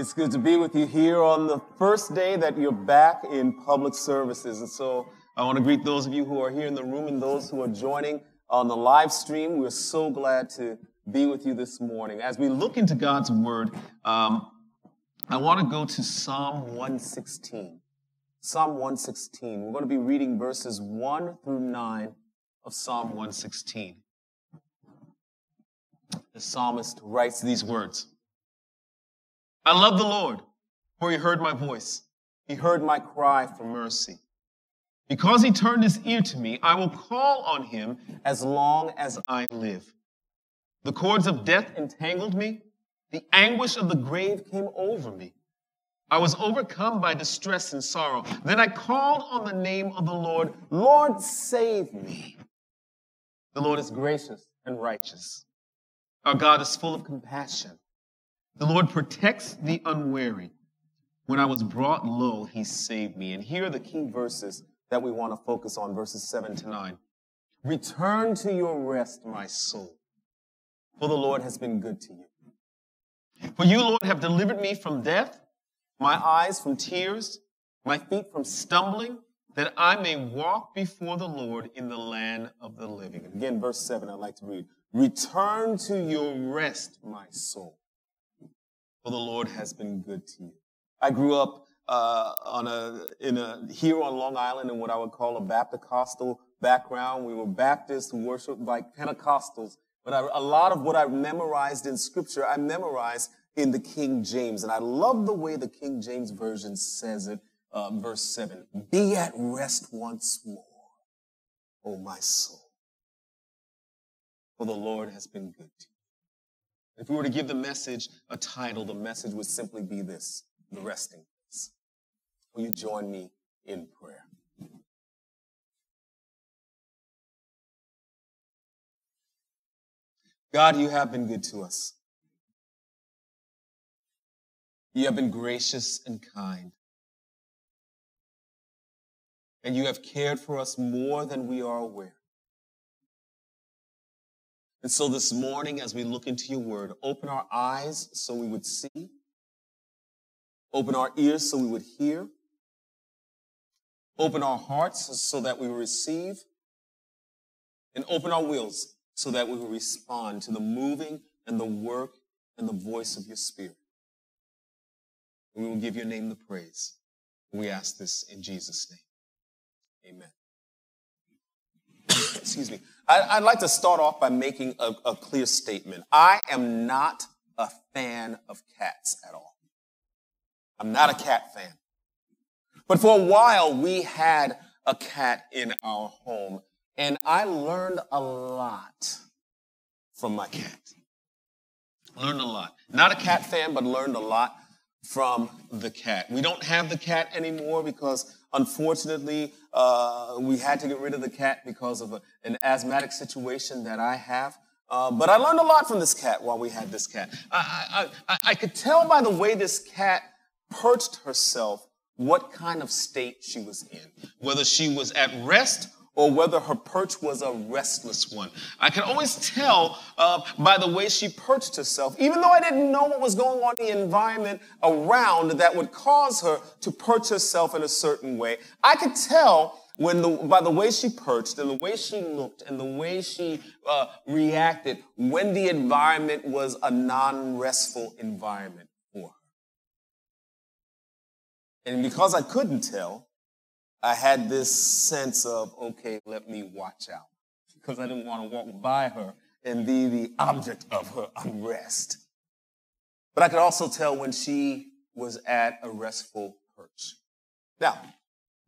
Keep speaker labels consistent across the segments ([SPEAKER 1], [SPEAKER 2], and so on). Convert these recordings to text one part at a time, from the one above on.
[SPEAKER 1] It's good to be with you here on the first day that you're back in public services. And so I want to greet those of you who are here in the room and those who are joining on the live stream. We're so glad to be with you this morning. As we look into God's Word, um, I want to go to Psalm 116. Psalm 116. We're going to be reading verses 1 through 9 of Psalm 116. The psalmist writes these words. I love the Lord, for he heard my voice. He heard my cry for mercy. Because he turned his ear to me, I will call on him as long as I live. The cords of death entangled me. The anguish of the grave came over me. I was overcome by distress and sorrow. Then I called on the name of the Lord. Lord, save me. The Lord is gracious and righteous. Our God is full of compassion the Lord protects the unwary. When I was brought low, he saved me. And here are the key verses that we want to focus on, verses 7 to 9. Return to your rest, my soul, for the Lord has been good to you. For you, Lord, have delivered me from death, my eyes from tears, my feet from stumbling, that I may walk before the Lord in the land of the living. Again, verse 7, I'd like to read. Return to your rest, my soul for the Lord has been good to you. I grew up uh, on a in a here on Long Island in what I would call a Baptist background. We were Baptists who worshiped like Pentecostals, but I, a lot of what I memorized in Scripture, I memorized in the King James, and I love the way the King James version says it. Uh, verse seven: "Be at rest once more, O my soul, for the Lord has been good to you." If we were to give the message a title, the message would simply be this The Resting Place. Will you join me in prayer? God, you have been good to us. You have been gracious and kind. And you have cared for us more than we are aware. And so this morning, as we look into your word, open our eyes so we would see, open our ears so we would hear, open our hearts so that we will receive, and open our wills so that we will respond to the moving and the work and the voice of your spirit. We will give your name the praise. We ask this in Jesus' name. Amen. Excuse me. I, would like to start off by making a, a clear statement. I am not a fan of cats at all. I'm not a cat fan. But for a while, we had a cat in our home, and I learned a lot from my cat. Learned a lot. Not a cat fan, but learned a lot from the cat. We don't have the cat anymore because unfortunately uh, we had to get rid of the cat because of a, an asthmatic situation that I have. Uh, but I learned a lot from this cat while we had this cat. I, I, I, I could tell by the way this cat perched herself what kind of state she was in, whether she was at rest or whether her perch was a restless one. I could always tell uh, by the way she perched herself, even though I didn't know what was going on in the environment around that would cause her to perch herself in a certain way. I could tell when the, by the way she perched and the way she looked and the way she uh, reacted when the environment was a non-restful environment for her. And because I couldn't tell, I had this sense of, okay, let me watch out. Because I didn't want to walk by her and be the object of her unrest. But I could also tell when she was at a restful perch. Now,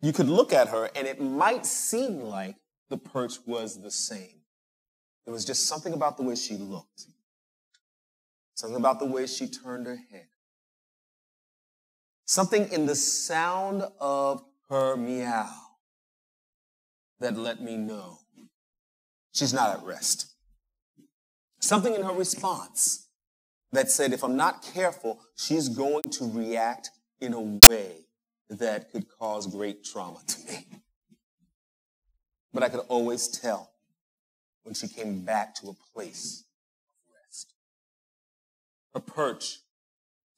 [SPEAKER 1] you could look at her and it might seem like the perch was the same. There was just something about the way she looked, something about the way she turned her head, something in the sound of her meow that let me know she's not at rest. Something in her response that said, if I'm not careful, she's going to react in a way that could cause great trauma to me. But I could always tell when she came back to a place of rest. Her perch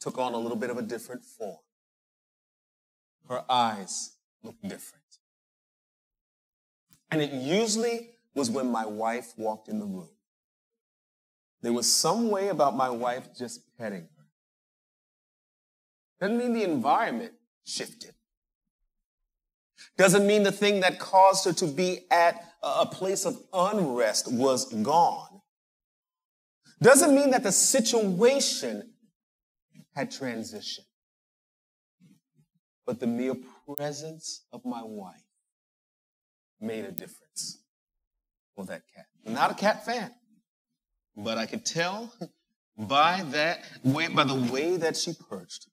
[SPEAKER 1] took on a little bit of a different form. Her eyes looked different. And it usually was when my wife walked in the room. There was some way about my wife just petting her. Doesn't mean the environment shifted. Doesn't mean the thing that caused her to be at a place of unrest was gone. Doesn't mean that the situation had transitioned. But the mere presence of my wife made a difference for that cat. Not a cat fan, but I could tell by that way, by the way that she perched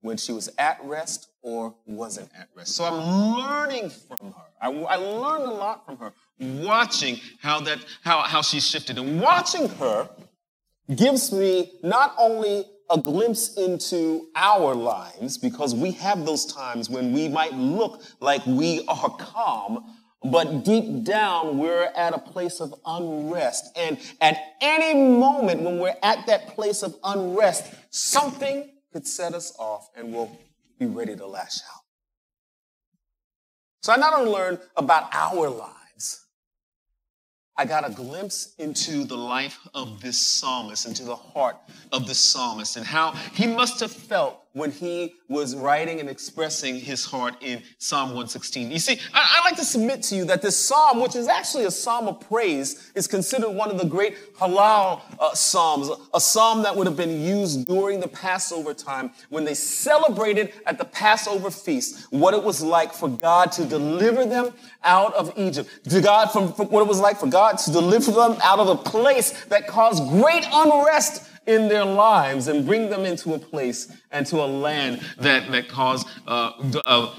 [SPEAKER 1] when she was at rest or wasn't at rest. So I'm learning from her. I, I learned a lot from her, watching how that how how she shifted and watching her gives me not only a glimpse into our lives because we have those times when we might look like we are calm, but deep down we're at a place of unrest. And at any moment when we're at that place of unrest, something could set us off and we'll be ready to lash out. So I not only learned about our lives, I got a glimpse into the life of this psalmist, into the heart of the psalmist, and how he must have felt when he was writing and expressing his heart in Psalm 116. You see, I, like to submit to you that this psalm, which is actually a psalm of praise, is considered one of the great Hallel uh, psalms, a psalm that would have been used during the Passover time when they celebrated at the Passover feast what it was like for God to deliver them out of Egypt, to God from, from what it was like for God to deliver them out of a place that caused great unrest in their lives and bring them into a place and to a land that, that cause uh, uh,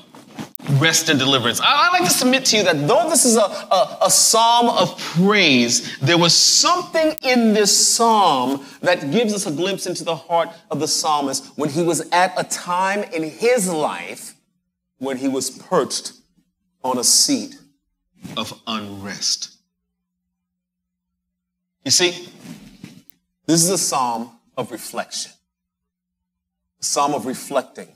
[SPEAKER 1] rest and deliverance. I, like to submit to you that though this is a, a, a psalm of praise, there was something in this psalm that gives us a glimpse into the heart of the psalmist when he was at a time in his life when he was perched on a seat of unrest. You see, this is a psalm of reflection, a psalm of reflecting,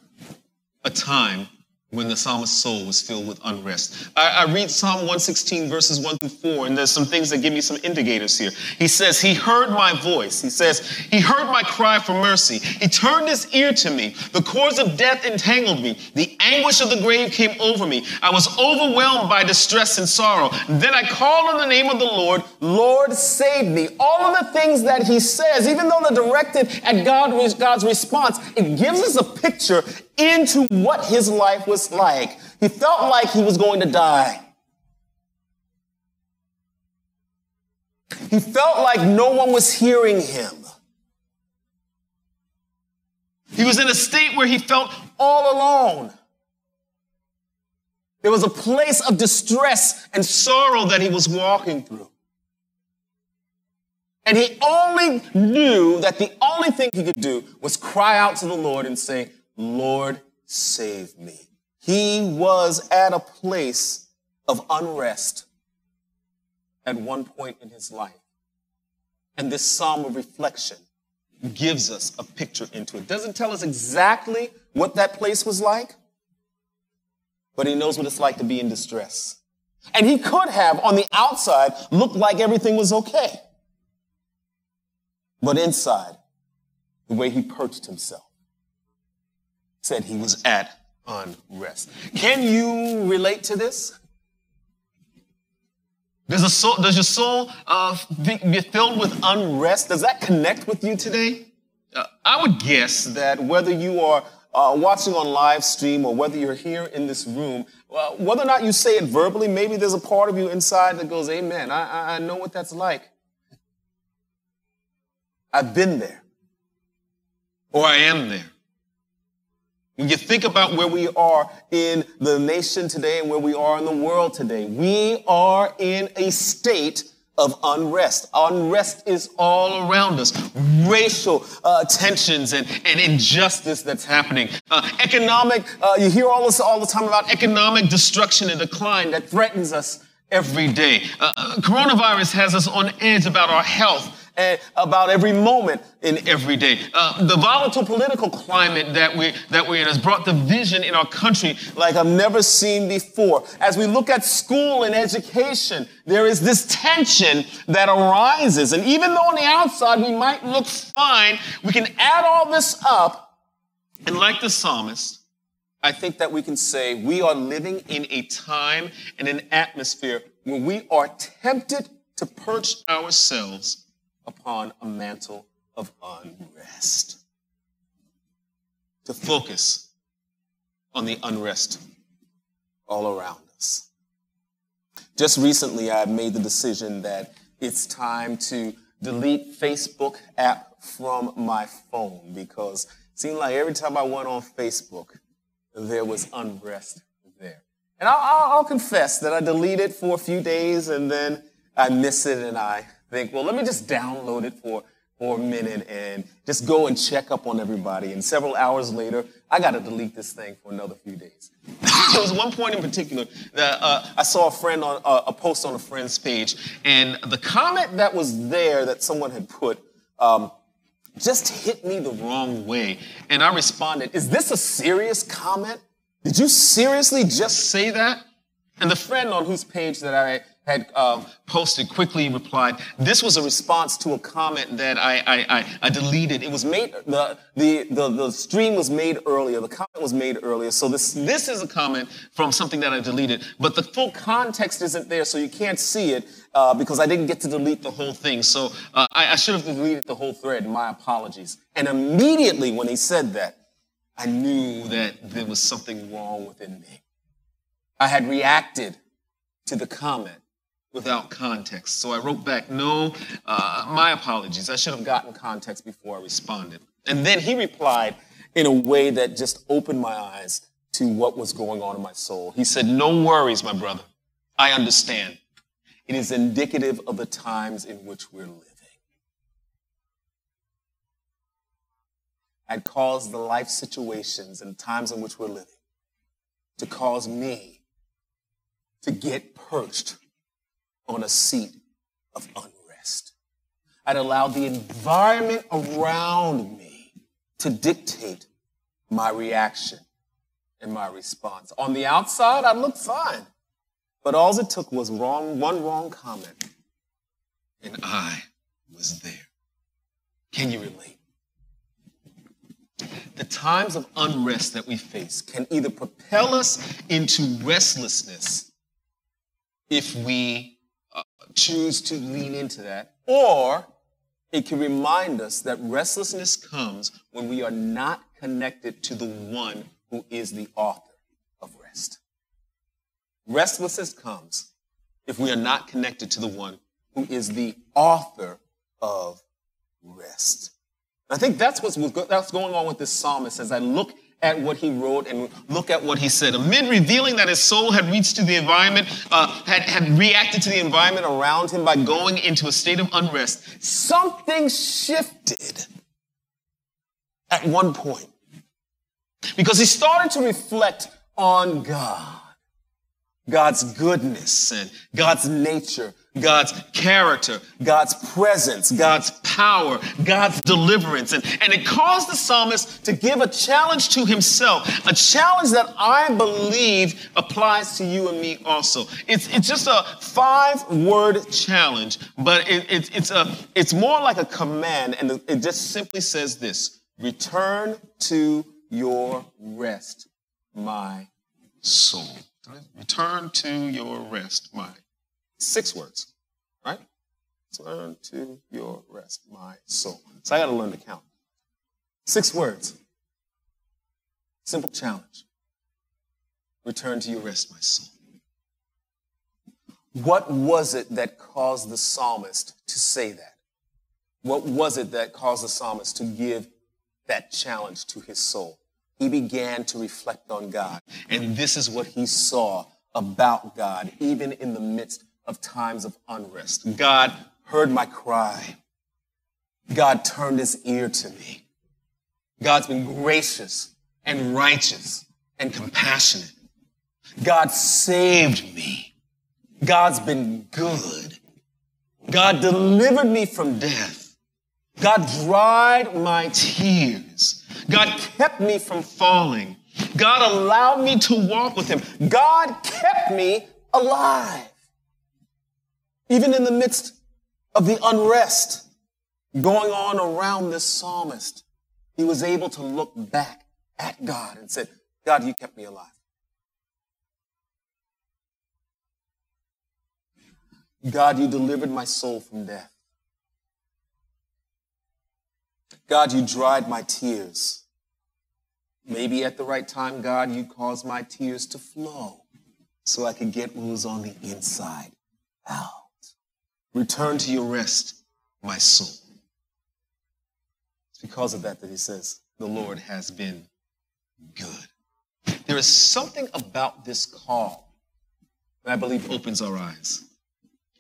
[SPEAKER 1] a time when the psalmist's soul was filled with unrest. I, I, read Psalm 116, verses 1 through 4, and there's some things that give me some indicators here. He says, He heard my voice. He says, He heard my cry for mercy. He turned his ear to me. The cords of death entangled me. The anguish of the grave came over me. I was overwhelmed by distress and sorrow. Then I called on the name of the Lord. Lord, save me. All of the things that he says, even though they're directed at God, God's response, it gives us a picture into what his life was like. He felt like he was going to die. He felt like no one was hearing him. He was in a state where he felt all alone. There was a place of distress and sorrow that he was walking through. And he only knew that the only thing he could do was cry out to the Lord and say, Lord, save me. He was at a place of unrest at one point in his life. And this psalm of reflection gives us a picture into it. Doesn't tell us exactly what that place was like, but he knows what it's like to be in distress. And he could have, on the outside, looked like everything was okay. But inside, the way he perched himself, said he was at unrest. Can you relate to this? Does, a soul, does your soul uh, be filled with unrest? Does that connect with you today? Uh, I would guess that whether you are uh, watching on live stream or whether you're here in this room, uh, whether or not you say it verbally, maybe there's a part of you inside that goes, Amen. I, I know what that's like. I've been there. Or I am there. When you think about where we are in the nation today and where we are in the world today, we are in a state of unrest. Unrest is all around us. Racial uh, tensions and, and injustice that's happening. Uh, economic, uh, you hear all this all the time about economic destruction and decline that threatens us every day. Uh, uh, coronavirus has us on edge about our health about every moment in every day. Uh, the volatile political climate that, we, that we're in has brought division in our country like I've never seen before. As we look at school and education, there is this tension that arises. And even though on the outside we might look fine, we can add all this up. And like the psalmist, I think that we can say we are living in a time and an atmosphere where we are tempted to perch ourselves upon a mantle of unrest. To focus on the unrest all around us. Just recently, I made the decision that it's time to delete Facebook app from my phone because it seemed like every time I went on Facebook, there was unrest there. And I'll, I'll, confess that I delete it for a few days and then I miss it and I think, well, let me just download it for, for a minute and just go and check up on everybody. And several hours later, I got to delete this thing for another few days. there was one point in particular that uh, I saw a friend on uh, a post on a friend's page, and the comment that was there that someone had put um, just hit me the wrong way. And I responded, Is this a serious comment? Did you seriously just say that? And the friend on whose page that I had um, posted quickly replied, this was a response to a comment that I, I, I, I deleted. It was made, the, the, the, the, stream was made earlier, the comment was made earlier. So this, this is a comment from something that I deleted, but the full context isn't there, so you can't see it uh, because I didn't get to delete the whole thing. So uh, I, I should have deleted the whole thread. My apologies. And immediately when he said that, I knew that there was something wrong within me. I had reacted to the comment without context. So I wrote back, no, uh, my apologies. I should have gotten context before I responded. And then he replied in a way that just opened my eyes to what was going on in my soul. He said, no worries, my brother. I understand. It is indicative of the times in which we're living. I'd caused the life situations and times in which we're living to cause me to get perched on a seat of unrest. I'd allowed the environment around me to dictate my reaction and my response. On the outside, I looked fine. But all it took was wrong, one wrong comment, and I was there. Can you relate? The times of unrest that we face can either propel us into restlessness if we choose to lean into that, or it can remind us that restlessness comes when we are not connected to the one who is the author of rest. Restlessness comes if we are not connected to the one who is the author of rest. I think that's what's, that's going on with this psalmist as I look at what he wrote and look at what he said. Amid revealing that his soul had reached to the environment, uh, had, had reacted to the environment around him by going into a state of unrest, something shifted at one point because he started to reflect on God. God's goodness and God's nature, God's character, God's presence, God's power, God's deliverance. And, and it caused the psalmist to give a challenge to himself, a challenge that I believe applies to you and me also. It's, it's just a five word challenge, but it, it, it's, a, it's more like a command, and it just simply says this Return to your rest, my soul. Return to your rest, my. Six words, right? Return to your rest, my soul. So I got to learn to count. Six words. Simple challenge. Return to your rest, my soul. What was it that caused the psalmist to say that? What was it that caused the psalmist to give that challenge to his soul? He began to reflect on God. And this is what he saw about God, even in the midst of times of unrest. God heard my cry. God turned his ear to me. God's been gracious and righteous and compassionate. God saved me. God's been good. God delivered me from death. God dried my tears. God kept me from falling. God allowed me to walk with him. God kept me alive. Even in the midst of the unrest going on around this psalmist, he was able to look back at God and said, God, you kept me alive. God, you delivered my soul from death. God, you dried my tears. Maybe at the right time, God, you caused my tears to flow so I could get what was on the inside out. Return to your rest, my soul. It's because of that that he says, the Lord has been good. There is something about this call that I believe opens our eyes.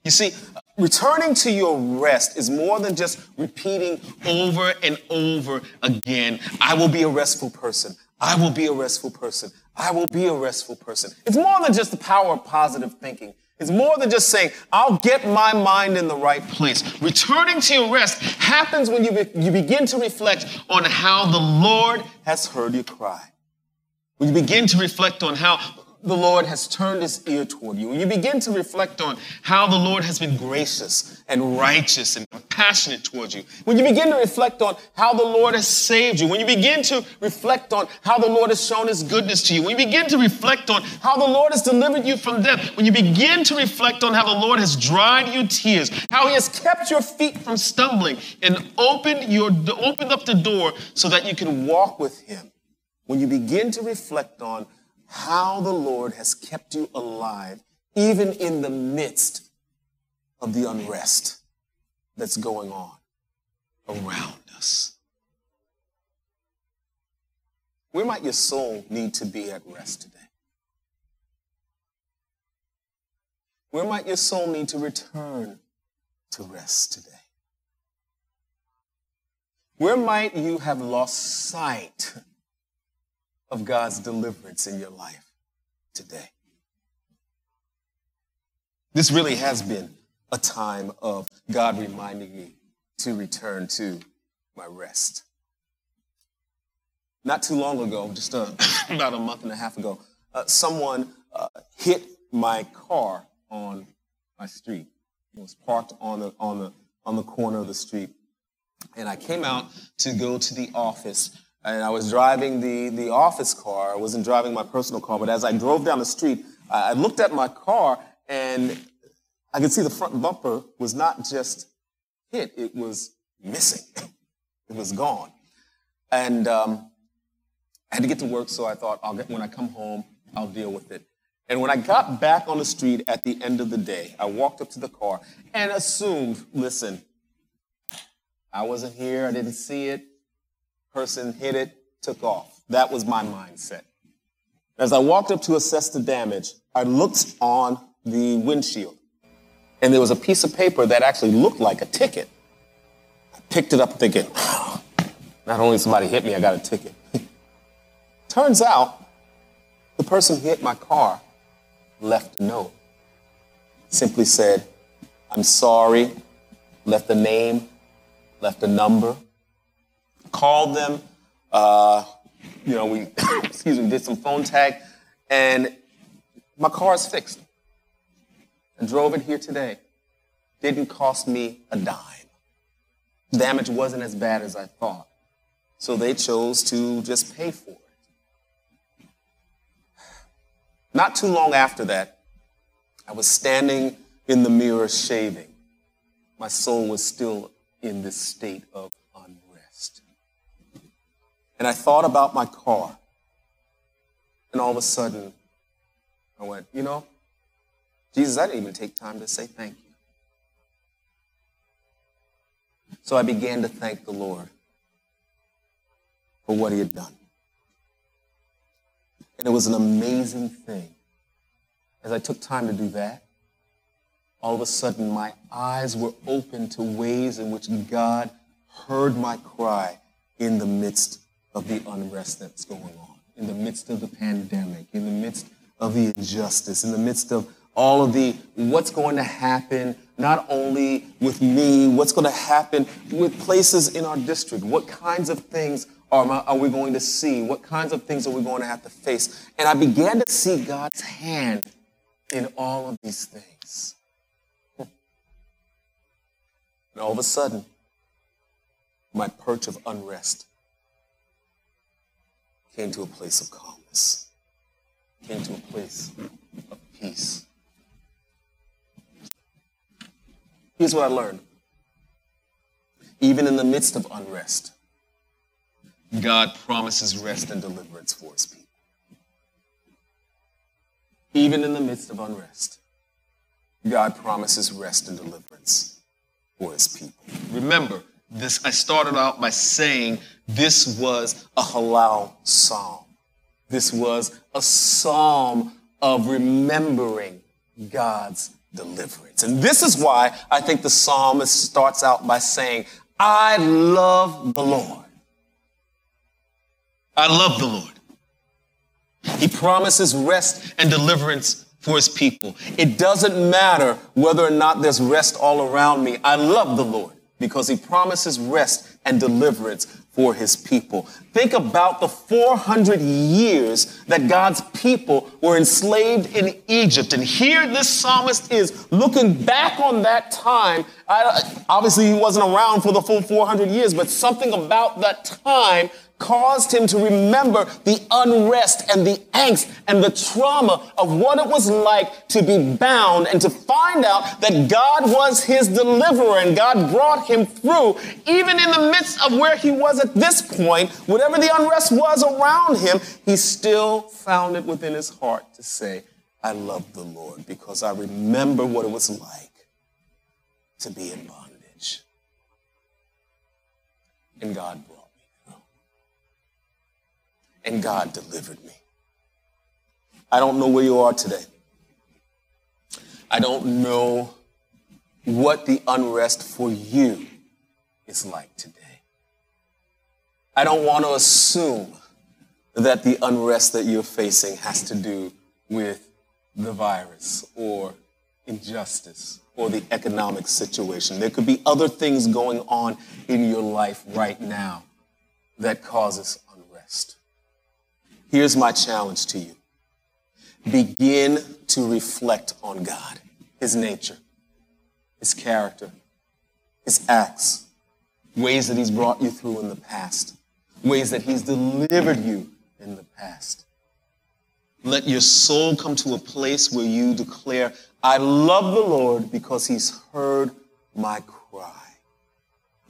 [SPEAKER 1] You see, returning to your rest is more than just repeating over and over again, I will be a restful person. I will be a restful person. I will be a restful person. It's more than just the power of positive thinking. It's more than just saying, I'll get my mind in the right place. Returning to your rest happens when you, be, you begin to reflect on how the Lord has heard your cry. When you begin to reflect on how the Lord has turned his ear toward you, when you begin to reflect on how the Lord has been gracious and righteous and passionate towards you, when you begin to reflect on how the Lord has saved you, when you begin to reflect on how the Lord has shown his goodness to you, when you begin to reflect on how the Lord has delivered you from death, when you begin to reflect on how the Lord has dried your tears, how he has kept your feet from stumbling and opened your opened up the door so that you can walk with him. When you begin to reflect on how the Lord has kept you alive, even in the midst of the unrest that's going on around us. Where might your soul need to be at rest today? Where might your soul need to return to rest today? Where might you have lost sight of God's deliverance in your life today. This really has been a time of God reminding me to return to my rest. Not too long ago, just uh, about a month and a half ago, uh, someone uh, hit my car on my street. It was parked on the, on, the, on the corner of the street. And I came out to go to the office and I was driving the, the office car. I wasn't driving my personal car, but as I drove down the street, I looked at my car and I could see the front bumper was not just hit, it was missing. it was gone. And um, I had to get to work, so I thought, I'll get, when I come home, I'll deal with it. And when I got back on the street at the end of the day, I walked up to the car and assumed, listen, I wasn't here, I didn't see it, person hit it, took off. That was my mindset. As I walked up to assess the damage, I looked on the windshield and there was a piece of paper that actually looked like a ticket. I picked it up thinking, not only somebody hit me, I got a ticket. Turns out the person hit my car left a note. Simply said, I'm sorry, left a name, left a number, called them. Uh, you know, we excuse me, did some phone tag, and my car is fixed. I drove it here today. Didn't cost me a dime. Damage wasn't as bad as I thought. So they chose to just pay for it. Not too long after that, I was standing in the mirror shaving. My soul was still in this state of and I thought about my car. And all of a sudden, I went, you know, Jesus, I didn't even take time to say thank you. So I began to thank the Lord for what he had done. And it was an amazing thing. As I took time to do that, all of a sudden my eyes were open to ways in which God heard my cry in the midst of the unrest that's going on, in the midst of the pandemic, in the midst of the injustice, in the midst of, all of the what's going to happen, not only with me, what's going to happen with places in our district. What kinds of things are, are we going to see? What kinds of things are we going to have to face? And I began to see God's hand in all of these things. And all of a sudden, my perch of unrest came to a place of calmness, came to a place of peace. Here's what I learned. Even in the midst of unrest, God promises rest and deliverance for his people. Even in the midst of unrest, God promises rest and deliverance for his people. Remember, this I started out by saying this was a Hallel psalm. This was a psalm of remembering God's deliverance. And this is why I think the psalmist starts out by saying, I love the Lord. I love the Lord. He promises rest and deliverance for his people. It doesn't matter whether or not there's rest all around me. I love the Lord because he promises rest and deliverance for his people. Think about the 400 years that God's people were enslaved in Egypt. And here this psalmist is looking back on that time. I, obviously, he wasn't around for the full 400 years, but something about that time caused him to remember the unrest and the angst and the trauma of what it was like to be bound and to find out that God was his deliverer and God brought him through. Even in the midst of where he was at this point, whatever the unrest was around him, he still found it within his heart to say, I love the Lord because I remember what it was like to be in bondage. And God brought and God delivered me. I don't know where you are today. I don't know what the unrest for you is like today. I don't want to assume that the unrest that you're facing has to do with the virus or injustice or the economic situation. There could be other things going on in your life right now that causes unrest. Here's my challenge to you. Begin to reflect on God, His nature, His character, His acts, ways that He's brought you through in the past, ways that He's delivered you in the past. Let your soul come to a place where you declare, I love the Lord because He's heard my cry.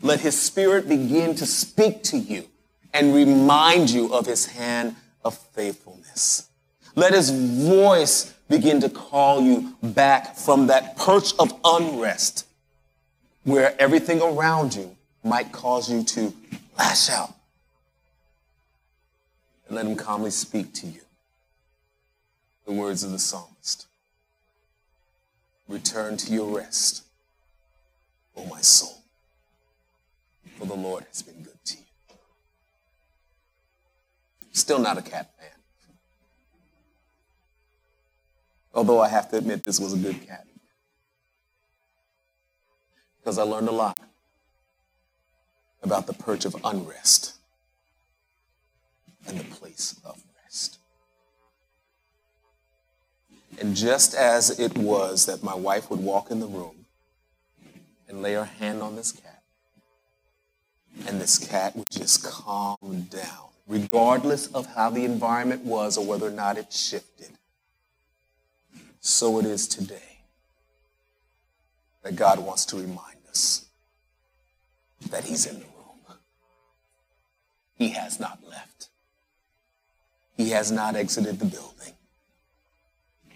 [SPEAKER 1] Let His Spirit begin to speak to you and remind you of His hand of faithfulness. Let his voice begin to call you back from that perch of unrest where everything around you might cause you to lash out. And let him calmly speak to you. The words of the psalmist Return to your rest, O my soul, for the Lord has been good to you. Still not a cat fan. Although I have to admit this was a good cat. Because I learned a lot about the perch of unrest and the place of rest. And just as it was that my wife would walk in the room and lay her hand on this cat, and this cat would just calm down regardless of how the environment was or whether or not it shifted. So it is today that God wants to remind us that He's in the room. He has not left. He has not exited the building.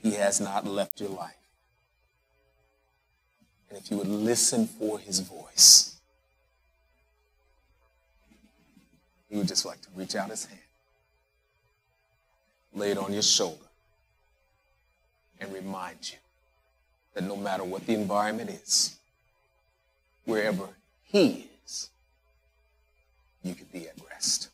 [SPEAKER 1] He has not left your life. And if you would listen for His voice, He would just like to reach out his hand, lay it on your shoulder, and remind you that no matter what the environment is, wherever he is, you can be at rest.